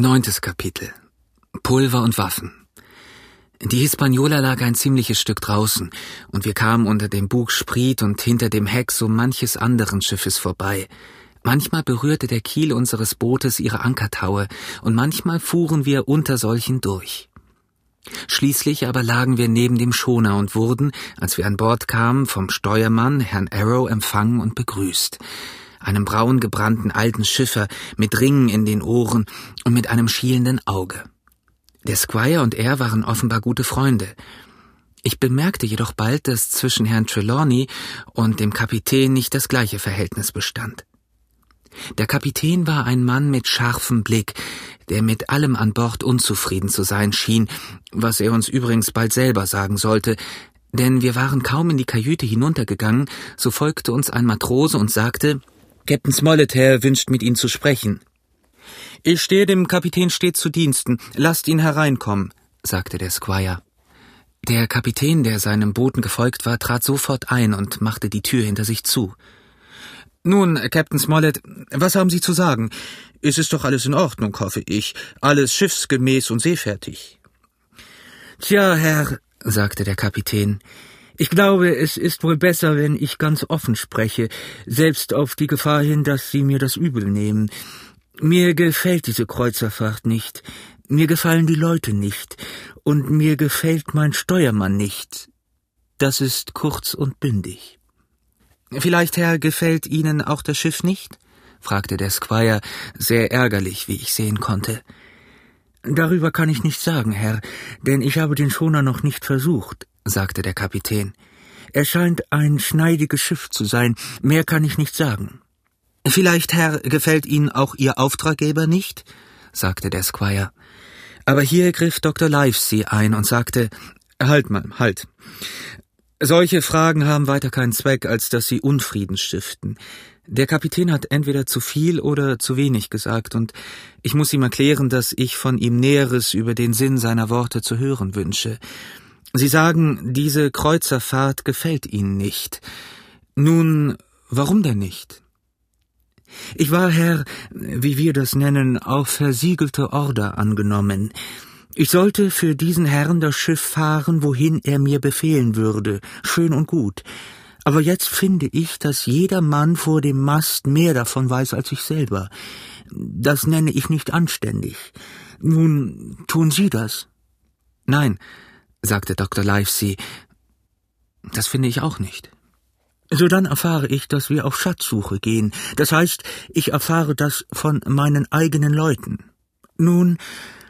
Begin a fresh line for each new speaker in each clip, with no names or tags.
Neuntes Kapitel Pulver und Waffen Die Hispaniola lag ein ziemliches Stück draußen, und wir kamen unter dem Bug Spriet und hinter dem Heck so manches anderen Schiffes vorbei. Manchmal berührte der Kiel unseres Bootes ihre Ankertaue, und manchmal fuhren wir unter solchen durch. Schließlich aber lagen wir neben dem Schoner und wurden, als wir an Bord kamen, vom Steuermann, Herrn Arrow, empfangen und begrüßt einem braun gebrannten alten Schiffer mit Ringen in den Ohren und mit einem schielenden Auge. Der Squire und er waren offenbar gute Freunde. Ich bemerkte jedoch bald, dass zwischen Herrn Trelawney und dem Kapitän nicht das gleiche Verhältnis bestand. Der Kapitän war ein Mann mit scharfem Blick, der mit allem an Bord unzufrieden zu sein schien, was er uns übrigens bald selber sagen sollte, denn wir waren kaum in die Kajüte hinuntergegangen, so folgte uns ein Matrose und sagte, Captain Smollett, Herr, wünscht mit Ihnen zu sprechen. Ich stehe dem Kapitän stets zu Diensten. Lasst ihn hereinkommen, sagte der Squire. Der Kapitän, der seinem Boten gefolgt war, trat sofort ein und machte die Tür hinter sich zu. Nun, Captain Smollett, was haben Sie zu sagen? Es ist doch alles in Ordnung, hoffe ich. Alles schiffsgemäß und seefertig. Tja, Herr, sagte der Kapitän, ich glaube, es ist wohl besser, wenn ich ganz offen spreche, selbst auf die Gefahr hin, dass Sie mir das übel nehmen. Mir gefällt diese Kreuzerfahrt nicht, mir gefallen die Leute nicht, und mir gefällt mein Steuermann nicht. Das ist kurz und bündig. Vielleicht, Herr, gefällt Ihnen auch das Schiff nicht? fragte der Squire, sehr ärgerlich, wie ich sehen konnte. Darüber kann ich nichts sagen, Herr, denn ich habe den Schoner noch nicht versucht sagte der Kapitän. Er scheint ein schneidiges Schiff zu sein, mehr kann ich nicht sagen. Vielleicht, Herr, gefällt Ihnen auch Ihr Auftraggeber nicht? sagte der Squire. Aber hier griff Dr. Livesey ein und sagte, Halt mal, halt. Solche Fragen haben weiter keinen Zweck, als dass sie Unfrieden stiften. Der Kapitän hat entweder zu viel oder zu wenig gesagt, und ich muss ihm erklären, dass ich von ihm Näheres über den Sinn seiner Worte zu hören wünsche. Sie sagen, diese Kreuzerfahrt gefällt Ihnen nicht. Nun, warum denn nicht? Ich war, Herr, wie wir das nennen, auf versiegelte Order angenommen. Ich sollte für diesen Herrn das Schiff fahren, wohin er mir befehlen würde, schön und gut. Aber jetzt finde ich, dass jeder Mann vor dem Mast mehr davon weiß als ich selber. Das nenne ich nicht anständig. Nun, tun Sie das? Nein, sagte Dr. Livesey. Das finde ich auch nicht. So dann erfahre ich, dass wir auf Schatzsuche gehen. Das heißt, ich erfahre das von meinen eigenen Leuten. Nun,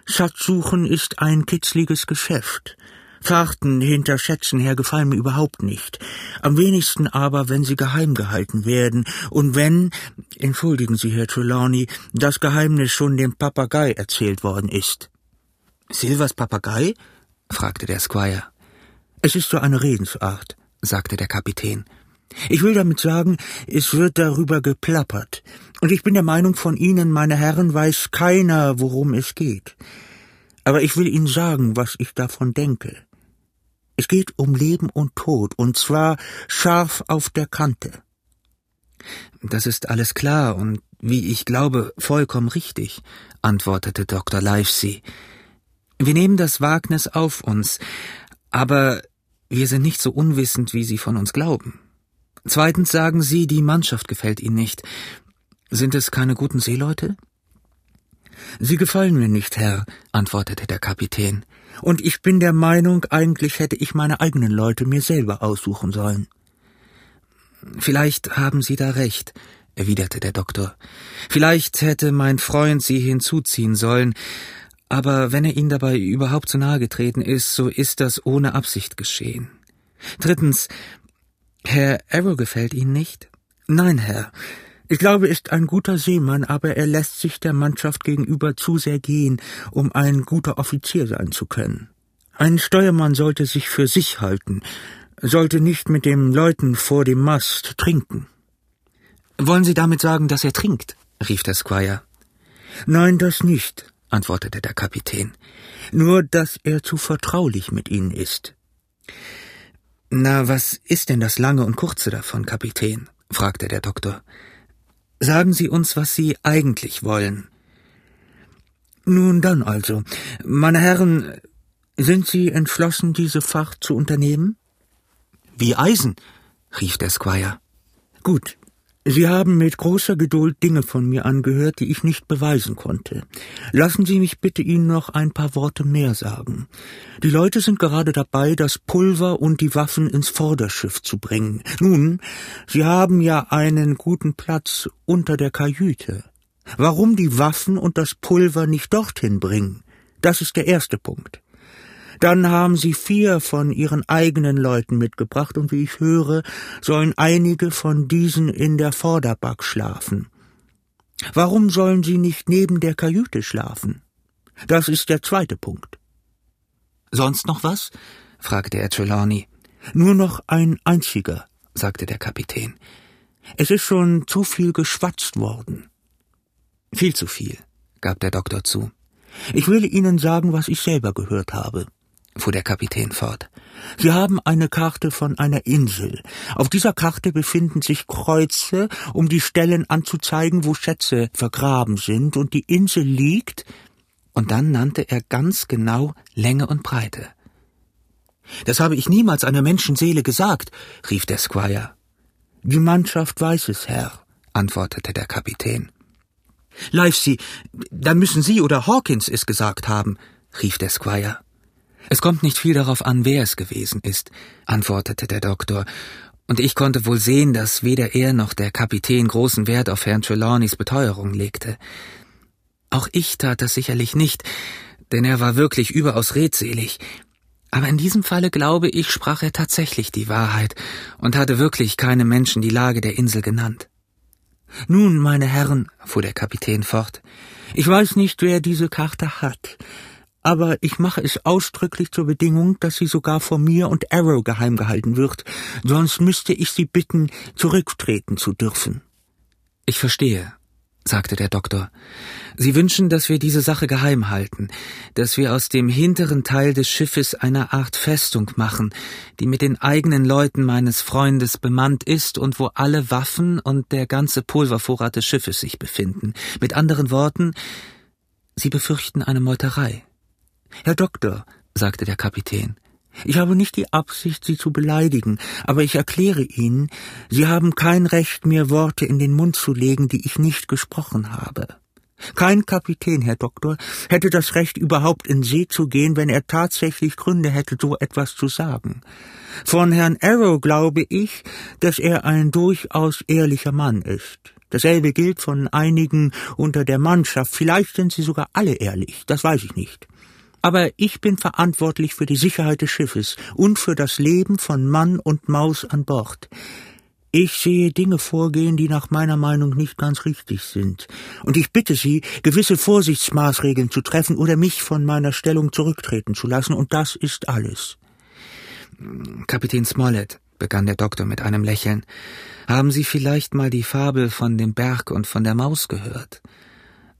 Schatzsuchen ist ein kitzliges Geschäft. Fahrten hinter Schätzen her gefallen mir überhaupt nicht. Am wenigsten aber, wenn sie geheim gehalten werden und wenn, entschuldigen Sie, Herr Trelawney, das Geheimnis schon dem Papagei erzählt worden ist. Silvers Papagei? Fragte der Squire. Es ist so eine Redensart, sagte der Kapitän. Ich will damit sagen, es wird darüber geplappert, und ich bin der Meinung von Ihnen, meine Herren, weiß keiner, worum es geht. Aber ich will Ihnen sagen, was ich davon denke. Es geht um Leben und Tod, und zwar scharf auf der Kante. Das ist alles klar und, wie ich glaube, vollkommen richtig, antwortete Dr. Livesey. Wir nehmen das Wagnis auf uns, aber wir sind nicht so unwissend, wie Sie von uns glauben. Zweitens sagen Sie, die Mannschaft gefällt Ihnen nicht. Sind es keine guten Seeleute? Sie gefallen mir nicht, Herr, antwortete der Kapitän, und ich bin der Meinung, eigentlich hätte ich meine eigenen Leute mir selber aussuchen sollen. Vielleicht haben Sie da recht, erwiderte der Doktor. Vielleicht hätte mein Freund Sie hinzuziehen sollen, aber wenn er Ihnen dabei überhaupt zu nahe getreten ist, so ist das ohne Absicht geschehen. Drittens, Herr Arrow gefällt Ihnen nicht? Nein, Herr. Ich glaube, er ist ein guter Seemann, aber er lässt sich der Mannschaft gegenüber zu sehr gehen, um ein guter Offizier sein zu können. Ein Steuermann sollte sich für sich halten, sollte nicht mit den Leuten vor dem Mast trinken. Wollen Sie damit sagen, dass er trinkt? rief der Squire. Nein, das nicht antwortete der Kapitän, nur dass er zu vertraulich mit Ihnen ist. Na, was ist denn das lange und kurze davon, Kapitän? fragte der Doktor. Sagen Sie uns, was Sie eigentlich wollen.
Nun dann also. Meine Herren, sind Sie entschlossen, diese Fahrt zu unternehmen?
Wie Eisen, rief der Squire.
Gut, Sie haben mit großer Geduld Dinge von mir angehört, die ich nicht beweisen konnte. Lassen Sie mich bitte Ihnen noch ein paar Worte mehr sagen. Die Leute sind gerade dabei, das Pulver und die Waffen ins Vorderschiff zu bringen. Nun, Sie haben ja einen guten Platz unter der Kajüte. Warum die Waffen und das Pulver nicht dorthin bringen? Das ist der erste Punkt. Dann haben sie vier von ihren eigenen Leuten mitgebracht, und wie ich höre, sollen einige von diesen in der Vorderback schlafen. Warum sollen sie nicht neben der Kajüte schlafen? Das ist der zweite Punkt.
Sonst noch was? fragte er Trelawney.
Nur noch ein einziger,
sagte der Kapitän.
Es ist schon zu viel geschwatzt worden.
Viel zu viel, gab der Doktor zu.
Ich will Ihnen sagen, was ich selber gehört habe
fuhr der Kapitän fort.
Sie haben eine Karte von einer Insel. Auf dieser Karte befinden sich Kreuze, um die Stellen anzuzeigen, wo Schätze vergraben sind, und die Insel liegt,
und dann nannte er ganz genau Länge und Breite. Das habe ich niemals einer Menschenseele gesagt, rief der Squire.
Die Mannschaft weiß es, Herr,
antwortete der Kapitän. Livesey, dann müssen Sie oder Hawkins es gesagt haben, rief der Squire. Es kommt nicht viel darauf an, wer es gewesen ist, antwortete der Doktor, und ich konnte wohl sehen, dass weder er noch der Kapitän großen Wert auf Herrn Trelawneys Beteuerung legte. Auch ich tat das sicherlich nicht, denn er war wirklich überaus redselig. Aber in diesem Falle, glaube ich, sprach er tatsächlich die Wahrheit und hatte wirklich keinem Menschen die Lage der Insel genannt.
Nun, meine Herren, fuhr der Kapitän fort, ich weiß nicht, wer diese Karte hat, aber ich mache es ausdrücklich zur Bedingung, dass sie sogar vor mir und Arrow geheim gehalten wird, sonst müsste ich Sie bitten, zurücktreten zu dürfen.
Ich verstehe, sagte der Doktor. Sie wünschen, dass wir diese Sache geheim halten, dass wir aus dem hinteren Teil des Schiffes eine Art Festung machen, die mit den eigenen Leuten meines Freundes bemannt ist und wo alle Waffen und der ganze Pulvervorrat des Schiffes sich befinden. Mit anderen Worten, Sie befürchten eine Meuterei.
Herr Doktor, sagte der Kapitän, ich habe nicht die Absicht, Sie zu beleidigen, aber ich erkläre Ihnen, Sie haben kein Recht, mir Worte in den Mund zu legen, die ich nicht gesprochen habe. Kein Kapitän, Herr Doktor, hätte das Recht, überhaupt in See zu gehen, wenn er tatsächlich Gründe hätte, so etwas zu sagen. Von Herrn Arrow glaube ich, dass er ein durchaus ehrlicher Mann ist. Dasselbe gilt von einigen unter der Mannschaft. Vielleicht sind sie sogar alle ehrlich, das weiß ich nicht. Aber ich bin verantwortlich für die Sicherheit des Schiffes und für das Leben von Mann und Maus an Bord. Ich sehe Dinge vorgehen, die nach meiner Meinung nicht ganz richtig sind, und ich bitte Sie, gewisse Vorsichtsmaßregeln zu treffen oder mich von meiner Stellung zurücktreten zu lassen, und das ist alles.
Kapitän Smollett, begann der Doktor mit einem Lächeln, haben Sie vielleicht mal die Fabel von dem Berg und von der Maus gehört?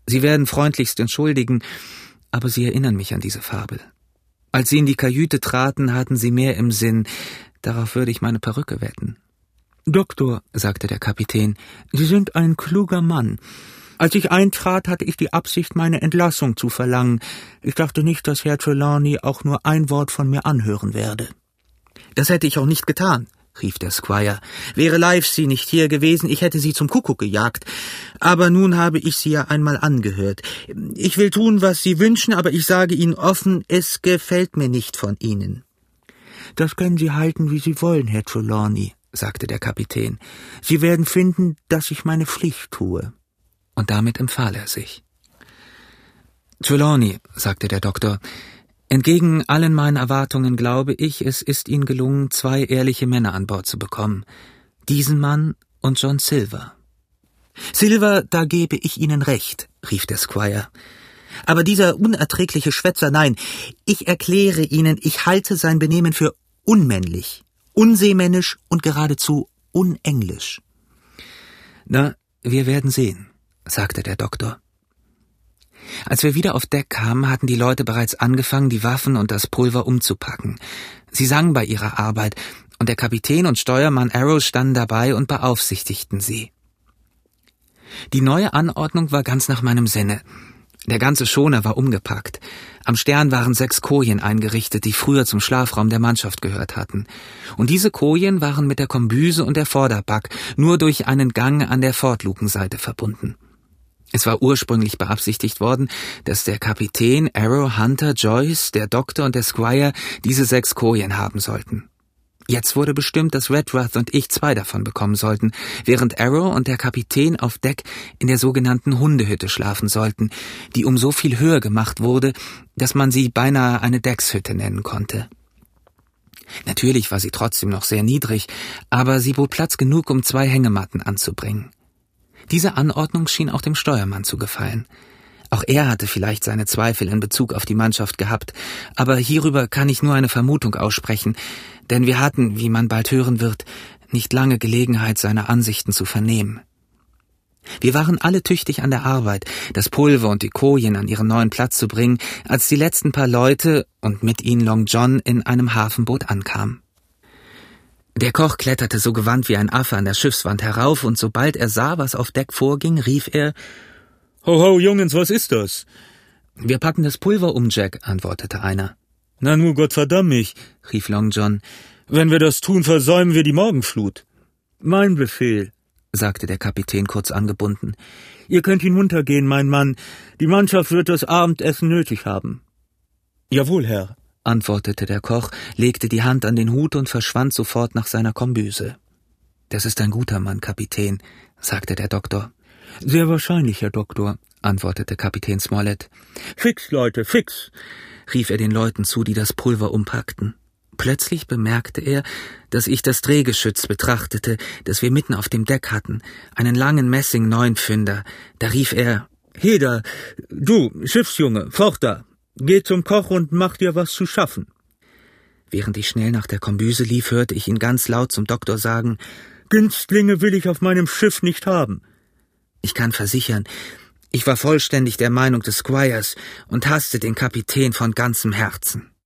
Sie werden freundlichst entschuldigen, aber Sie erinnern mich an diese Fabel. Als Sie in die Kajüte traten, hatten Sie mehr im Sinn, darauf würde ich meine Perücke wetten.
Doktor, sagte der Kapitän, Sie sind ein kluger Mann. Als ich eintrat, hatte ich die Absicht, meine Entlassung zu verlangen. Ich dachte nicht, dass Herr Trelawney auch nur ein Wort von mir anhören werde.
Das hätte ich auch nicht getan, rief der Squire. Wäre Livesey nicht hier gewesen, ich hätte sie zum Kuckuck gejagt. Aber nun habe ich sie ja einmal angehört. Ich will tun, was Sie wünschen, aber ich sage Ihnen offen, es gefällt mir nicht von Ihnen.
Das können Sie halten, wie Sie wollen, Herr Trelawney, sagte der Kapitän. Sie werden finden, dass ich meine Pflicht tue.
Und damit empfahl er sich. Trelawney, sagte der Doktor, Entgegen allen meinen Erwartungen glaube ich, es ist Ihnen gelungen, zwei ehrliche Männer an Bord zu bekommen. Diesen Mann und John Silver. Silver, da gebe ich Ihnen recht, rief der Squire. Aber dieser unerträgliche Schwätzer, nein, ich erkläre Ihnen, ich halte sein Benehmen für unmännlich, unseemännisch und geradezu unenglisch. Na, wir werden sehen, sagte der Doktor. Als wir wieder auf Deck kamen, hatten die Leute bereits angefangen, die Waffen und das Pulver umzupacken. Sie sangen bei ihrer Arbeit, und der Kapitän und Steuermann Arrow standen dabei und beaufsichtigten sie. Die neue Anordnung war ganz nach meinem Sinne. Der ganze Schoner war umgepackt. Am Stern waren sechs Kojen eingerichtet, die früher zum Schlafraum der Mannschaft gehört hatten. Und diese Kojen waren mit der Kombüse und der Vorderback nur durch einen Gang an der Fortlukenseite verbunden. Es war ursprünglich beabsichtigt worden, dass der Kapitän, Arrow, Hunter, Joyce, der Doktor und der Squire diese sechs Kojen haben sollten. Jetzt wurde bestimmt, dass Redruth und ich zwei davon bekommen sollten, während Arrow und der Kapitän auf Deck in der sogenannten Hundehütte schlafen sollten, die um so viel höher gemacht wurde, dass man sie beinahe eine Deckshütte nennen konnte. Natürlich war sie trotzdem noch sehr niedrig, aber sie bot Platz genug, um zwei Hängematten anzubringen. Diese Anordnung schien auch dem Steuermann zu gefallen. Auch er hatte vielleicht seine Zweifel in Bezug auf die Mannschaft gehabt, aber hierüber kann ich nur eine Vermutung aussprechen, denn wir hatten, wie man bald hören wird, nicht lange Gelegenheit, seine Ansichten zu vernehmen. Wir waren alle tüchtig an der Arbeit, das Pulver und die Kojen an ihren neuen Platz zu bringen, als die letzten paar Leute und mit ihnen Long John in einem Hafenboot ankamen. Der Koch kletterte so gewandt wie ein Affe an der Schiffswand herauf, und sobald er sah, was auf Deck vorging, rief er
Ho, ho, Jungens, was ist das?
Wir packen das Pulver um, Jack, antwortete einer.
Na nur Gott verdamm mich, rief Long John. Wenn wir das tun, versäumen wir die Morgenflut. Mein Befehl, sagte der Kapitän kurz angebunden. Ihr könnt hinuntergehen, mein Mann. Die Mannschaft wird das Abendessen nötig haben. Jawohl, Herr, antwortete der Koch, legte die Hand an den Hut und verschwand sofort nach seiner Kombüse.
Das ist ein guter Mann, Kapitän, sagte der Doktor.
Sehr wahrscheinlich, Herr Doktor, antwortete Kapitän Smollett. Fix, Leute, fix, rief er den Leuten zu, die das Pulver umpackten.
Plötzlich bemerkte er, dass ich das Drehgeschütz betrachtete, das wir mitten auf dem Deck hatten, einen langen Messing-Neunpfünder. Da rief er,
Heder, du, Schiffsjunge, fort da, geh zum Koch und mach dir was zu schaffen.
Während ich schnell nach der Kombüse lief, hörte ich ihn ganz laut zum Doktor sagen,
Günstlinge will ich auf meinem Schiff nicht haben.
Ich kann versichern, ich war vollständig der Meinung des Squires und hasste den Kapitän von ganzem Herzen.